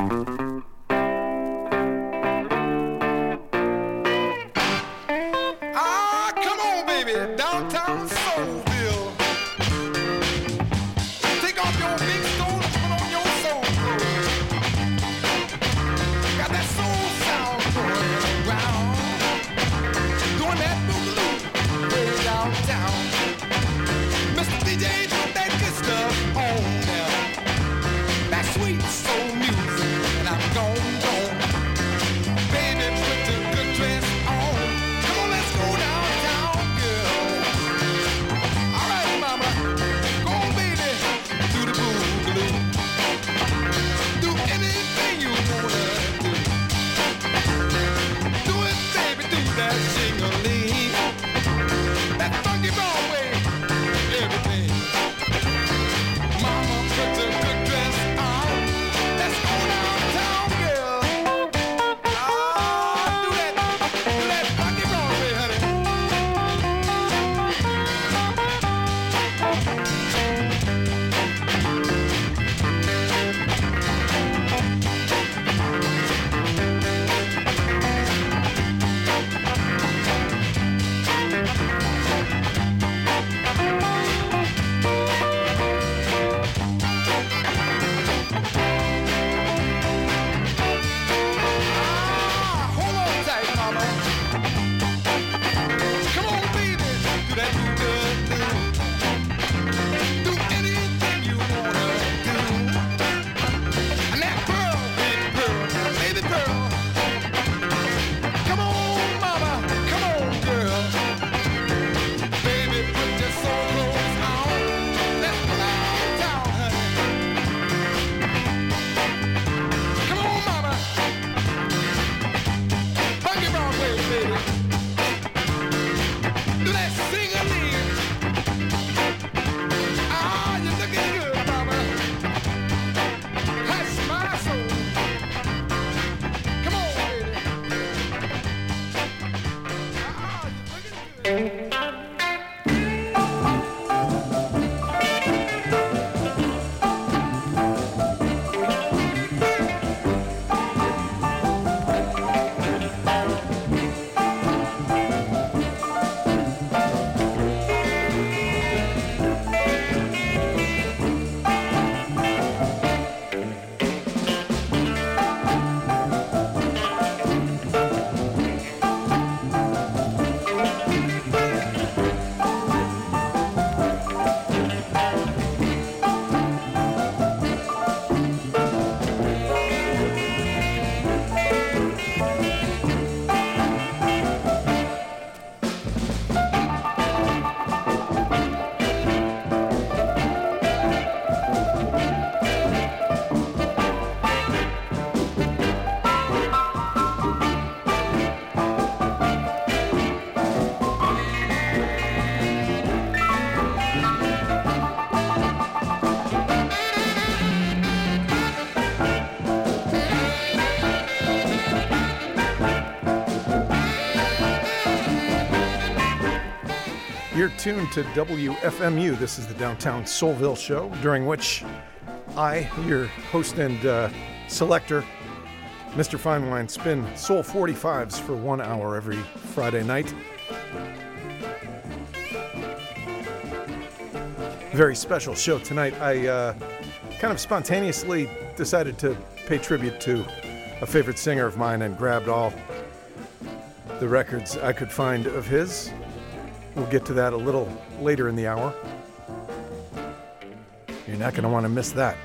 You're tuned to WFMU. This is the Downtown Soulville Show, during which I, your host and uh, selector, Mr. Finewine, spin Soul 45s for one hour every Friday night. Very special show tonight. I uh, kind of spontaneously decided to pay tribute to a favorite singer of mine and grabbed all the records I could find of his We'll get to that a little later in the hour. You're not going to want to miss that.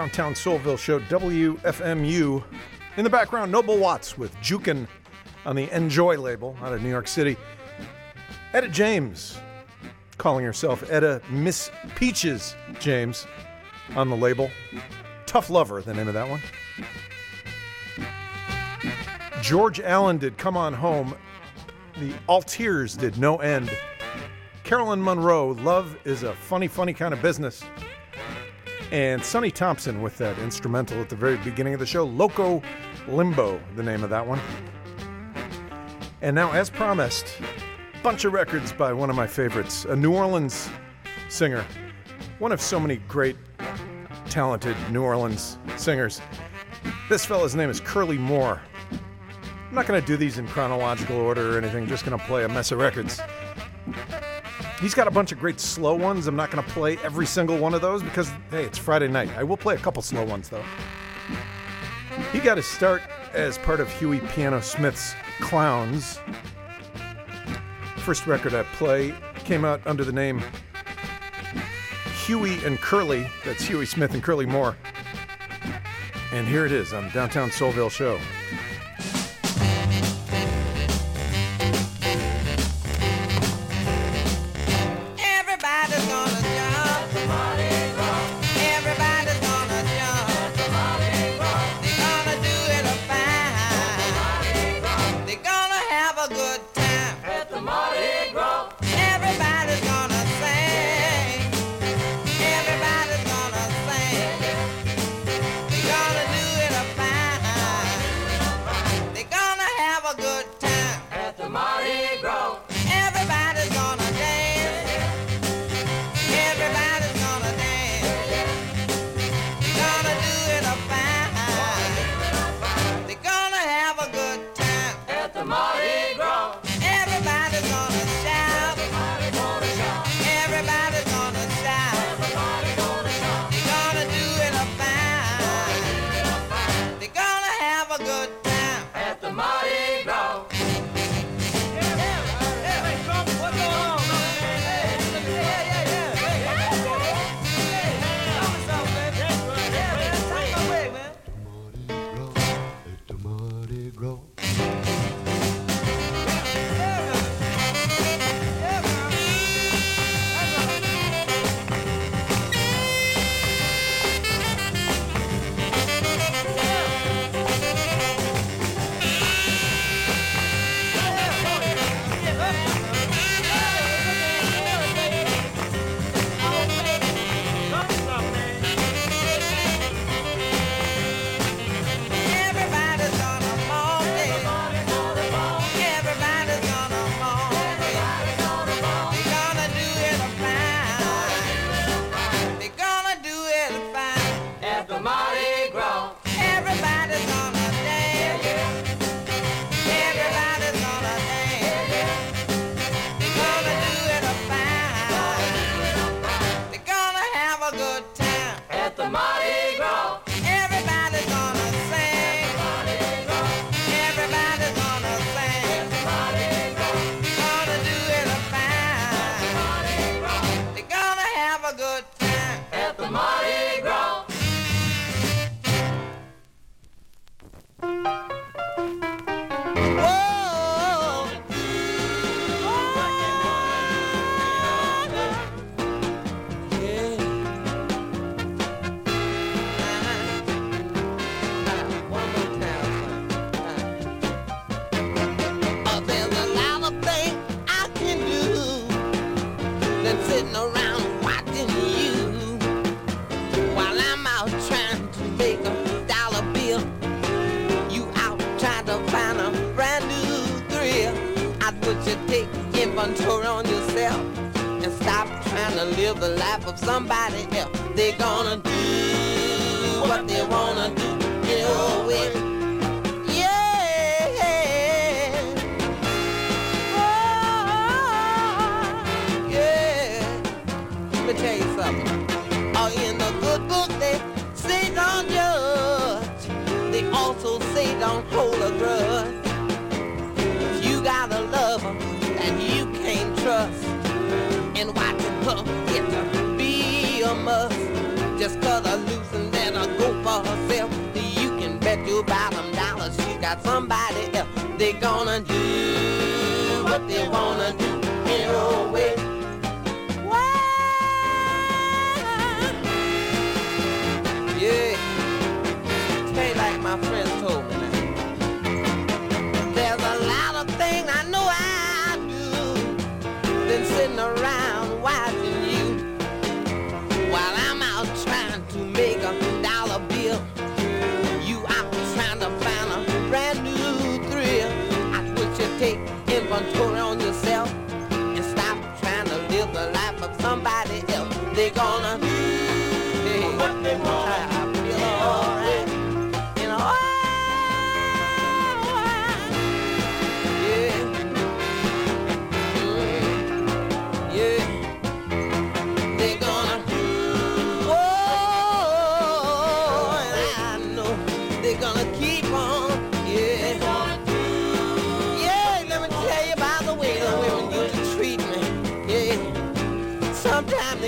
Downtown Soulville show WFMU. In the background, Noble Watts with Jookin on the Enjoy label out of New York City. Etta James, calling herself Etta Miss Peaches James on the label. Tough Lover, the name of that one. George Allen did Come On Home. The Alteers did No End. Carolyn Monroe, Love is a Funny, Funny Kind of Business. And Sonny Thompson with that instrumental at the very beginning of the show, Loco Limbo, the name of that one. And now, as promised, bunch of records by one of my favorites, a New Orleans singer, one of so many great, talented New Orleans singers. This fella's name is Curly Moore. I'm not going to do these in chronological order or anything, just going to play a mess of records. He's got a bunch of great slow ones. I'm not going to play every single one of those because, hey, it's Friday night. I will play a couple slow ones, though. He got his start as part of Huey Piano Smith's Clowns. First record I play came out under the name Huey and Curly. That's Huey Smith and Curly Moore. And here it is on Downtown Soulville Show.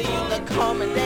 Sometimes they used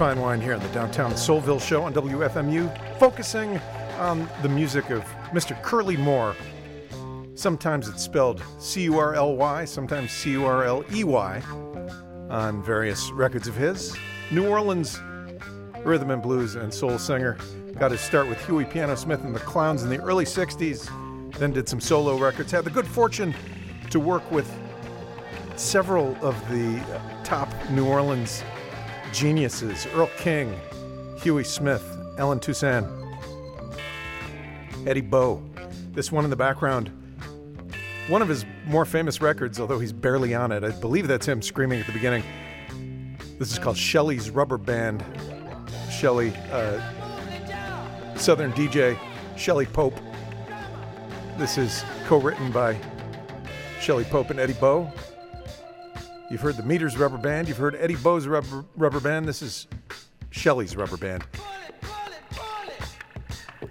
Fine Wine here on the Downtown Soulville Show on WFMU, focusing on the music of Mr. Curly Moore. Sometimes it's spelled C U R L Y, sometimes C U R L E Y on various records of his. New Orleans rhythm and blues and soul singer. Got his start with Huey Piano Smith and the Clowns in the early 60s, then did some solo records. Had the good fortune to work with several of the top New Orleans geniuses Earl King, Huey Smith, Allen Toussaint, Eddie Bo. This one in the background, one of his more famous records, although he's barely on it. I believe that's him screaming at the beginning. This is called Shelley's Rubber Band. Shelley, uh, Southern DJ, Shelley Pope. This is co written by Shelley Pope and Eddie Bo. You've heard the Meters Rubber Band. You've heard Eddie Bo's Rubber, rubber Band. This is Shelley's Rubber Band.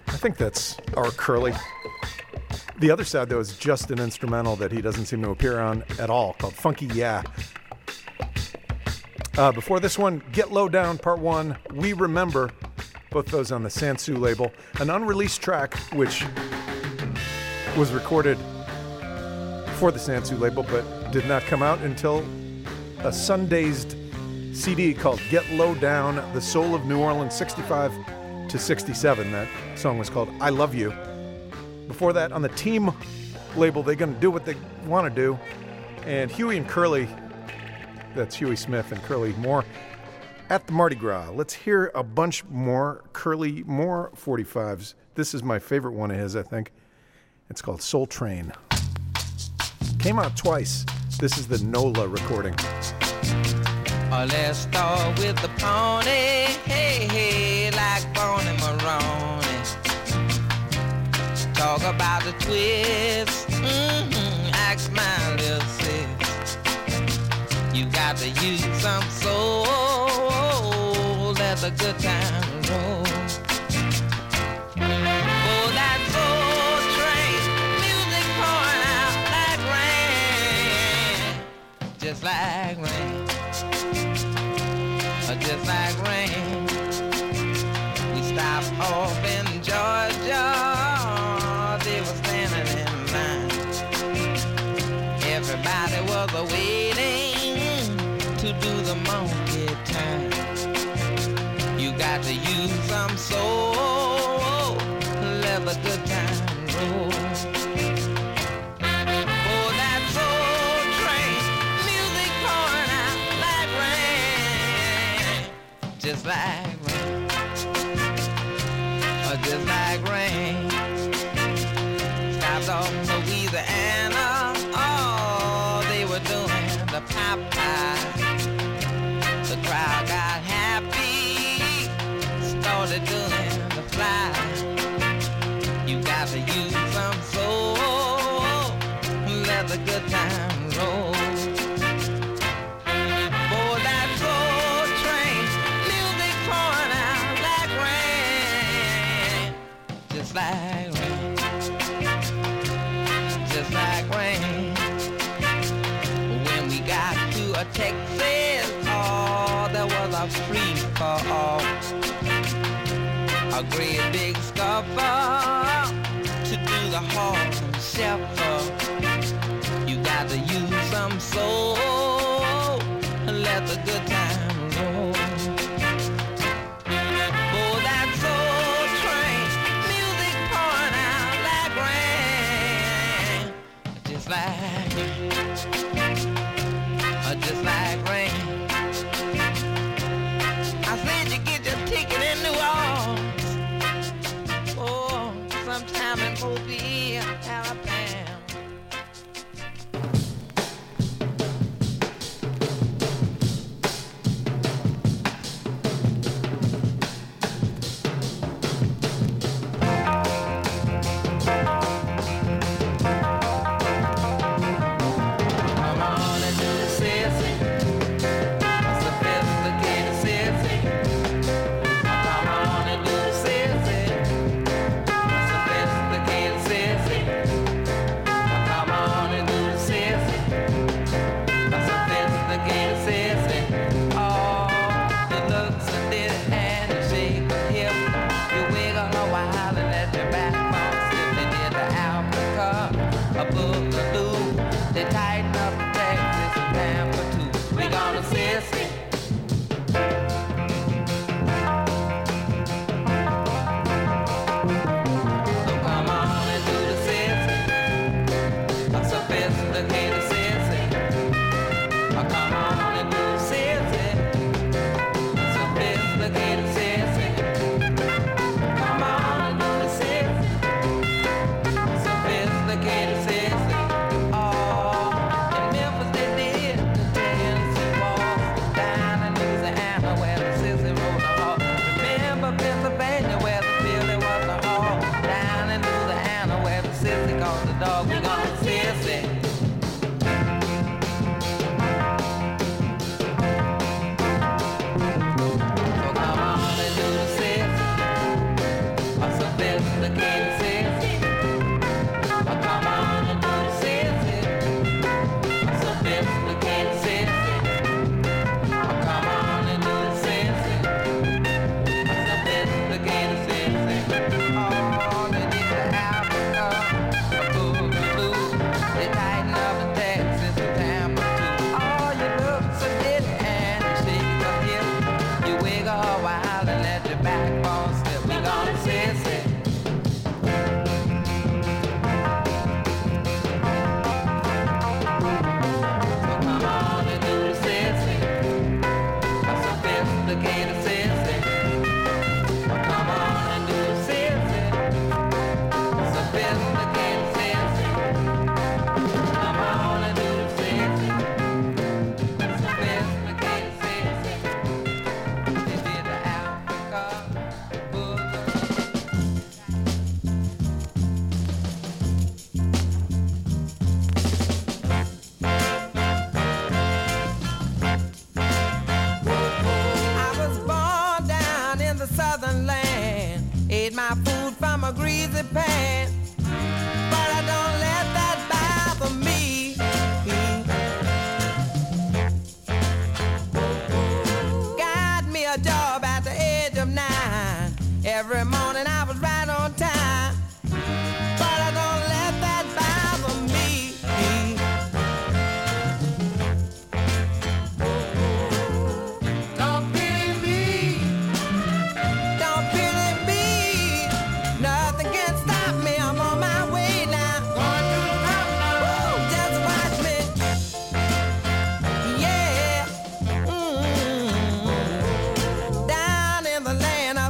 I think that's our Curly. The other side, though, is just an instrumental that he doesn't seem to appear on at all called Funky Yeah. Uh, before this one, Get Low Down Part 1, We Remember, both those on the Sansu label. An unreleased track which was recorded for the Sansu label but did not come out until a Sundazed CD called Get Low Down, The Soul of New Orleans 65 to 67. That song was called I Love You. Before that, on the Team label, they're going to do what they want to do. And Huey and Curly, that's Huey Smith and Curly Moore, at the Mardi Gras. Let's hear a bunch more Curly Moore 45s. This is my favorite one of his, I think. It's called Soul Train. Came out twice. This is the NOLA recording. Let's start with the pony, hey, hey, like Bony Moronie. Talk about the twist, mm-hmm, ask my little sis. You got to use some soul, let the good time roll. Just like rain just like rain. We stopped off in Georgia. They were standing in line. Everybody was a waiting to do the monkey time. You got to use some soul, let the good time rain, a great big scupper to do the Harlem Shuffle. You got to use some soul,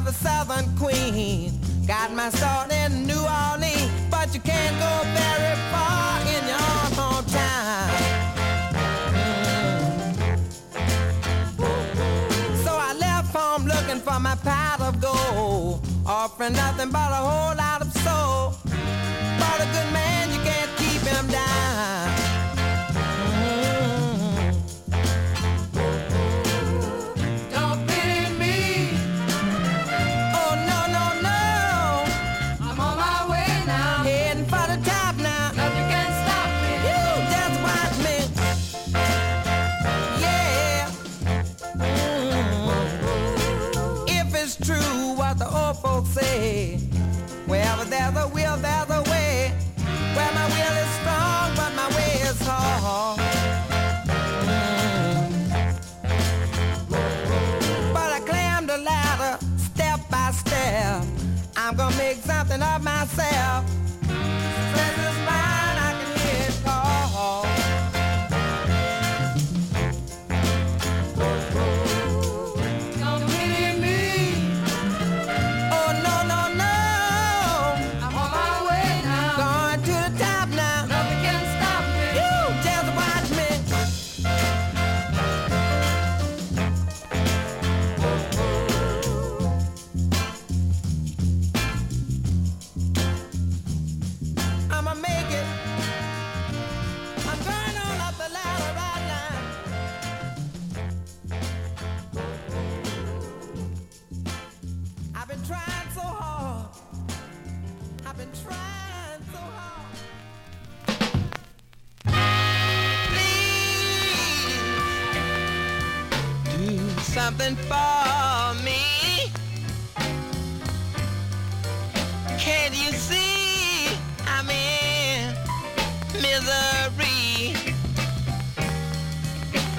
a southern queen. Got my start in New Orleans, but you can't go very far in your hometown. Mm. So I left home looking for my pot of gold, offering nothing but a whole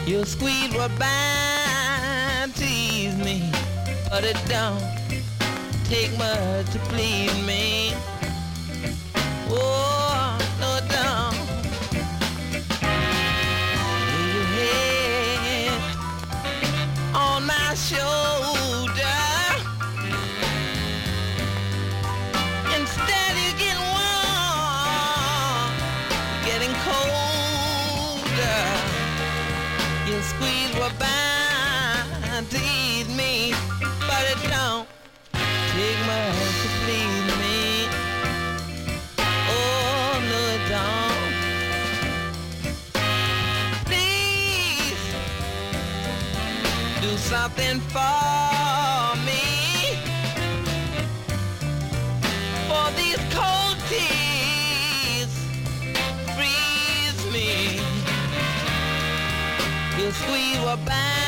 Your squeeze will bind, tease me, but it don't take much to please me. Something for me. For these cold tears freeze me. You squeeze will bind,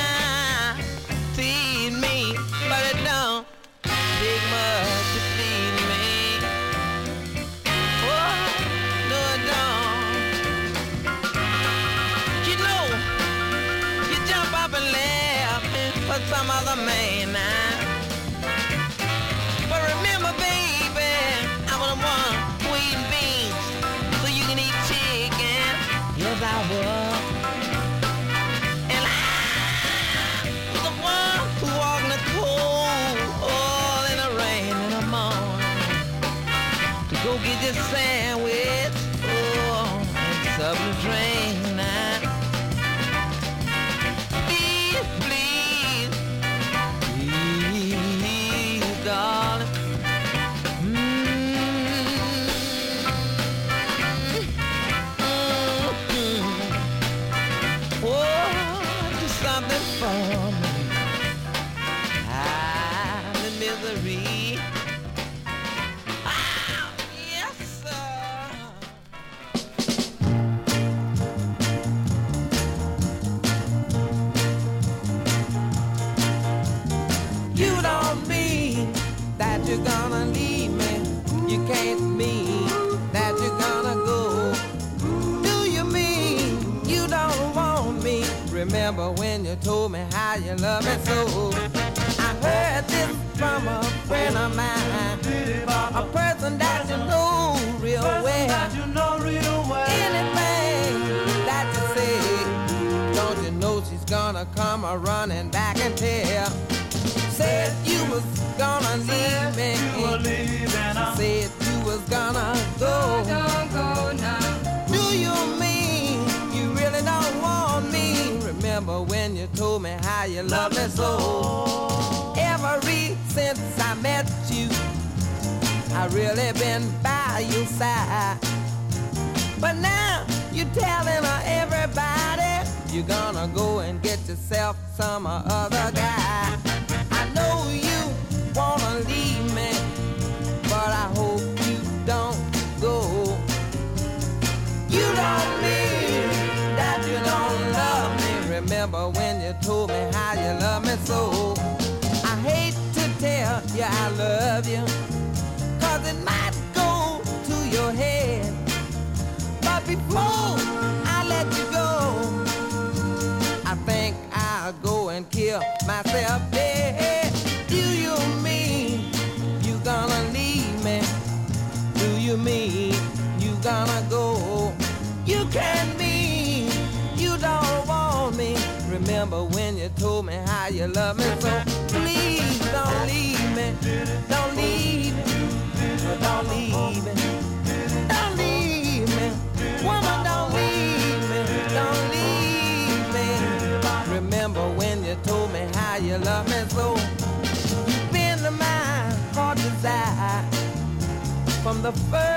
you love me so? I heard this from a friend of mine, a person that you know real well. Anything that you say, don't you know she's gonna come a running back and tell? How you love me so? Ever since I met you, I really been by your side. But now you're telling everybody you're gonna go and get yourself some other guy. I know you wanna leave me, but I hope you don't go. You don't Remember when you told me how you love me so? I hate to tell you I love you, cause it might go to your head. But before I let you go, I think I'll go and kill myself dead. You love me so? Please don't leave me. Don't leave me. Don't leave me. Don't leave me. Woman, don't leave me. Don't leave me. Remember when you told me how you love me so? You've been my heart desire from the first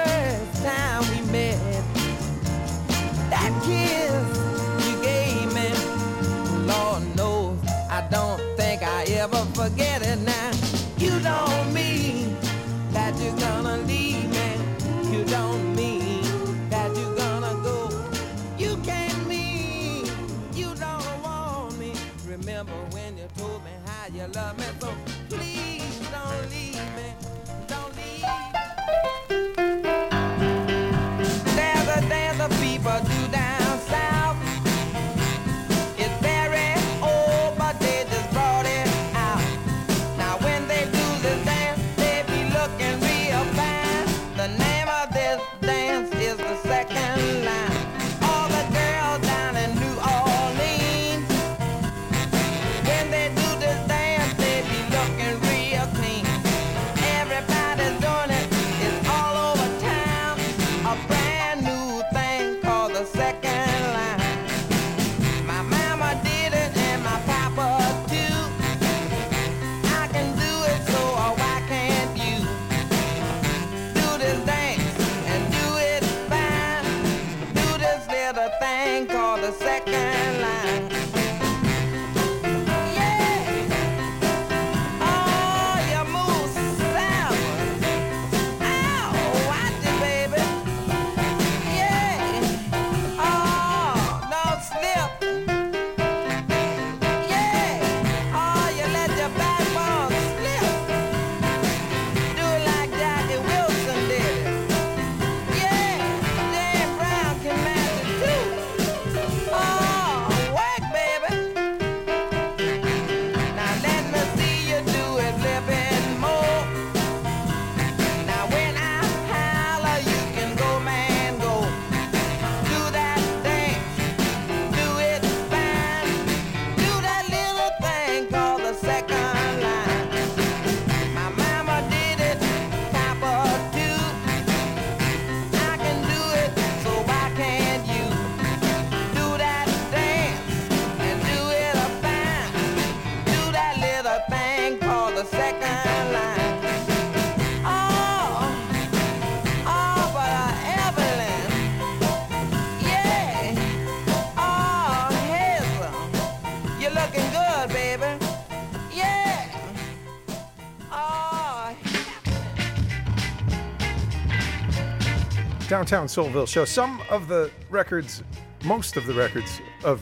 Downtown Soulville show. Some of the records, most of the records of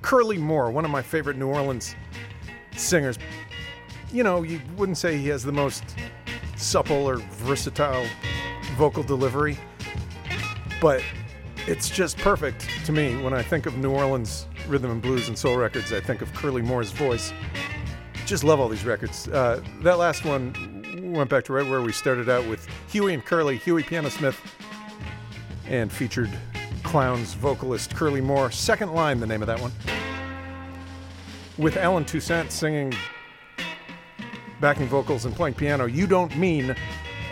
Curly Moore, one of my favorite New Orleans singers. You know, you wouldn't say he has the most supple or versatile vocal delivery, but it's just perfect to me when I think of New Orleans rhythm and blues and soul records. I think of Curly Moore's voice. Just love all these records. Uh, that last one went back to right where we started out with Huey and Curly, Huey Piano Smith and featured Clowns vocalist Curly Moore. Second line, the name of that one. With Allen Toussaint singing backing vocals and playing piano. You Don't Mean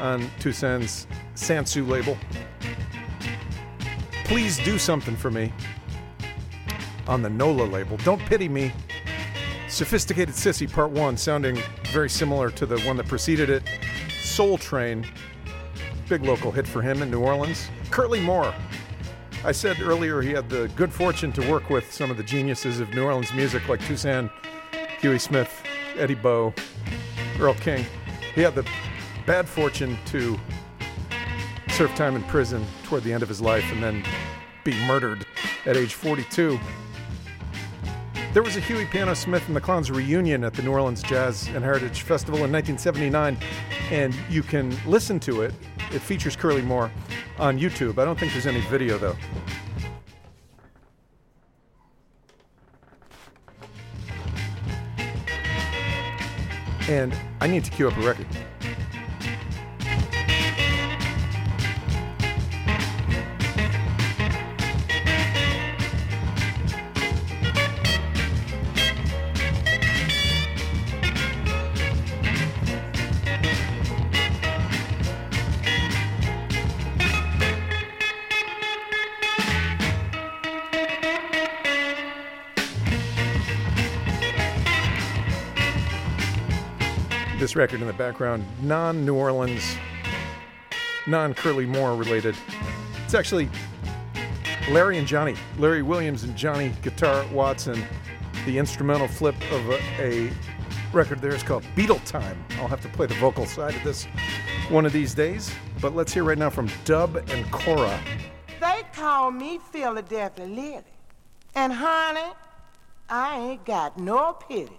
on Toussaint's Sansu label. Please Do Something for Me on the NOLA label. Don't Pity Me. Sophisticated Sissy Part 1, sounding very similar to the one that preceded it. Soul Train, big local hit for him in New Orleans. Curly Moore. I said earlier he had the good fortune to work with some of the geniuses of New Orleans music like Toussaint, Huey Smith, Eddie Bo, Earl King. He had the bad fortune to serve time in prison toward the end of his life and then be murdered at age 42. There was a Huey Piano Smith and the Clowns reunion at the New Orleans Jazz and Heritage Festival in 1979, and you can listen to it. It features Curly Moore on YouTube. I don't think there's any video though. And I need to queue up a record. Background, non New Orleans, non Curly Moore related. It's actually Larry and Johnny, Larry Williams and Johnny Guitar Watson. The instrumental flip of a, a record there is called Beatle Time. I'll have to play the vocal side of this one of these days, but let's hear right now from Dub and Cora. They call me Philadelphia Lily. And honey, I ain't got no pity.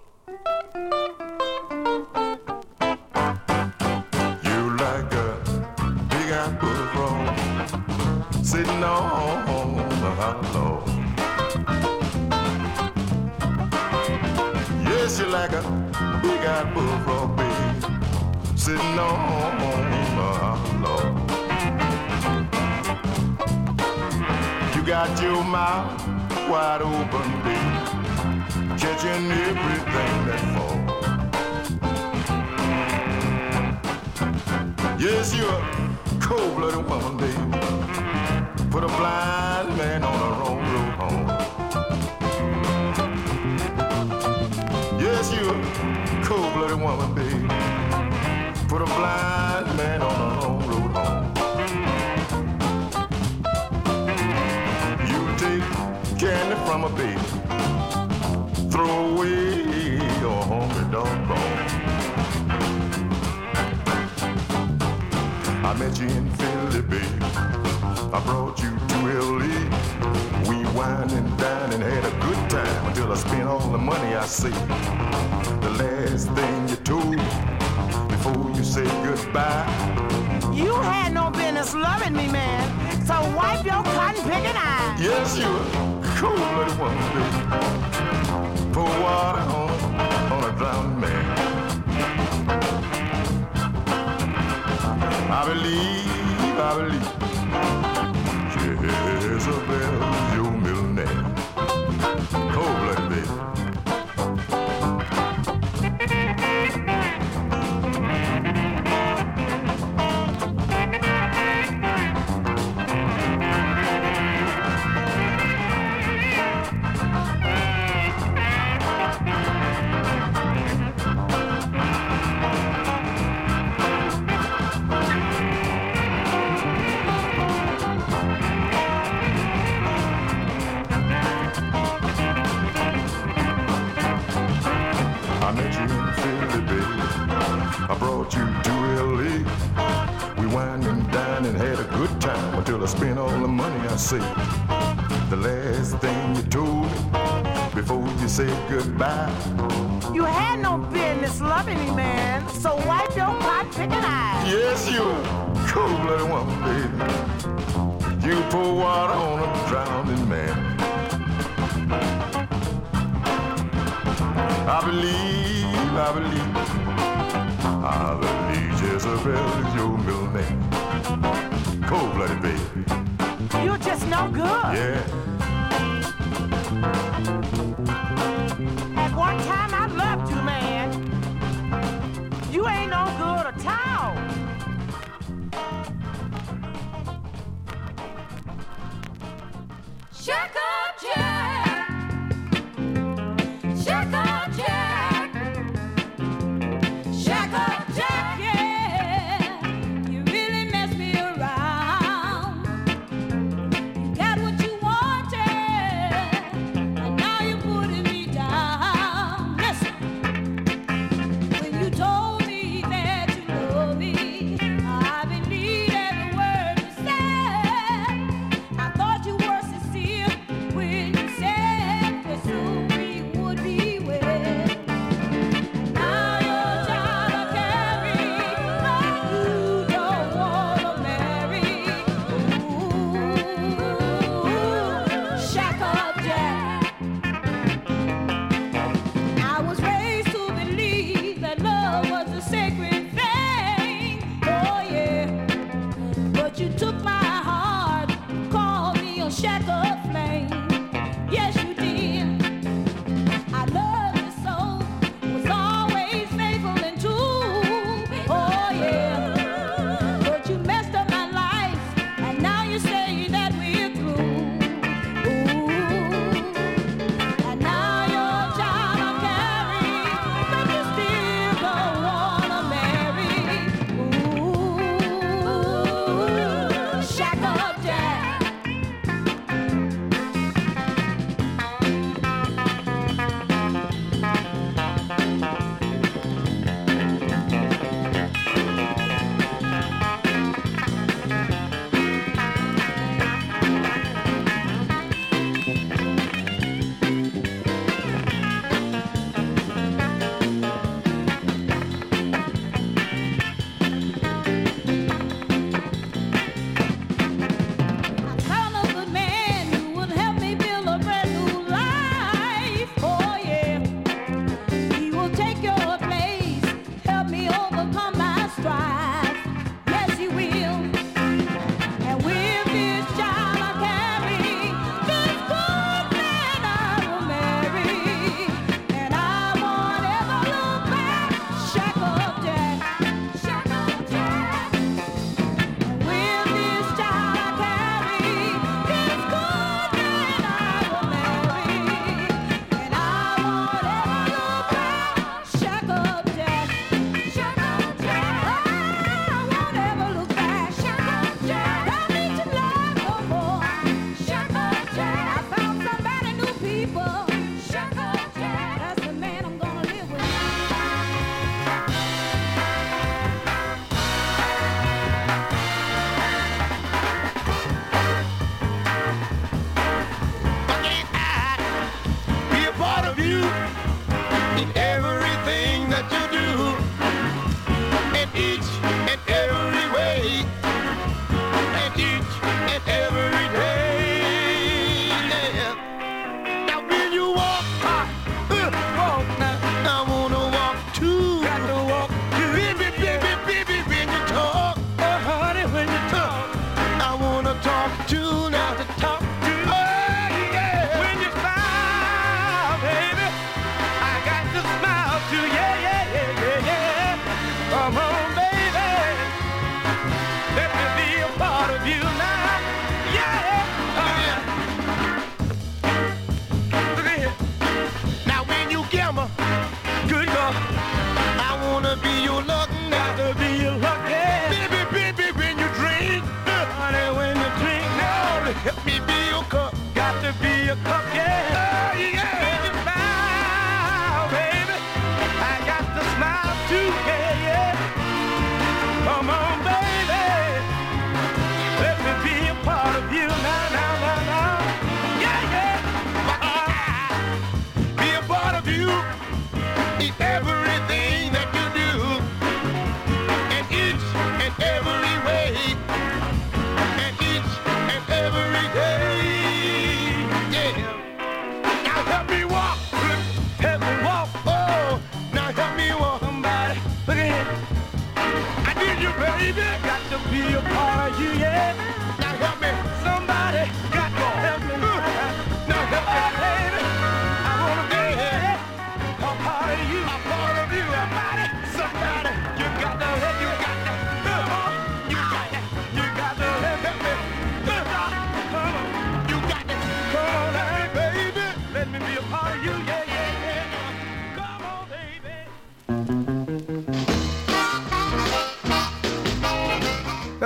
Sitting on the hollow. Yes, you're like a big eyed bullfrog, baby, sitting on the hollow. You got your mouth wide open, baby, catching everything that falls. Yes, you're a cold-blooded woman, baby, put a blind man on a wrong road home. Yes, you cold-blooded woman, baby, put a blind man on a wrong road home. You take candy from a baby till I spend all the money I see. The last thing you told before you say goodbye. You had no business loving me, man. So wipe your cotton picking eyes. Yes, you cool little one, baby. Pour water on, on a drowning man. I believe, I believe. Your middle name. Cold-blooded baby. You're just no good. Yeah.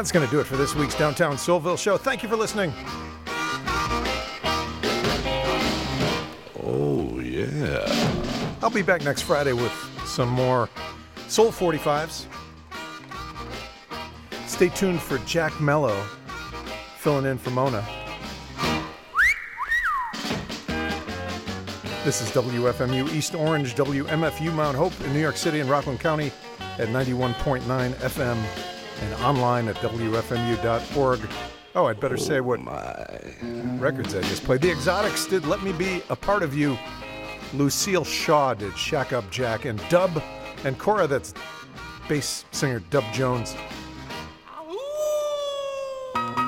That's going to do it for this week's Downtown Soulville show. Thank you for listening. Oh, yeah. I'll be back next Friday with some more Soul 45s. Stay tuned for Jack Mello filling in for Mona. This is WFMU East Orange, WMFU Mount Hope in New York City and Rockland County at 91.9 FM and online at WFMU.org. Oh, I'd better say what oh, my. records I just played. The Exotics did Let Me Be a Part of You. Lucille Shaw did Shack Up Jack. And Dub and Cora, that's bass singer Dub Jones.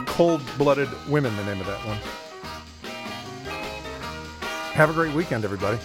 Cold Blooded Women, the name of that one. Have a great weekend, everybody.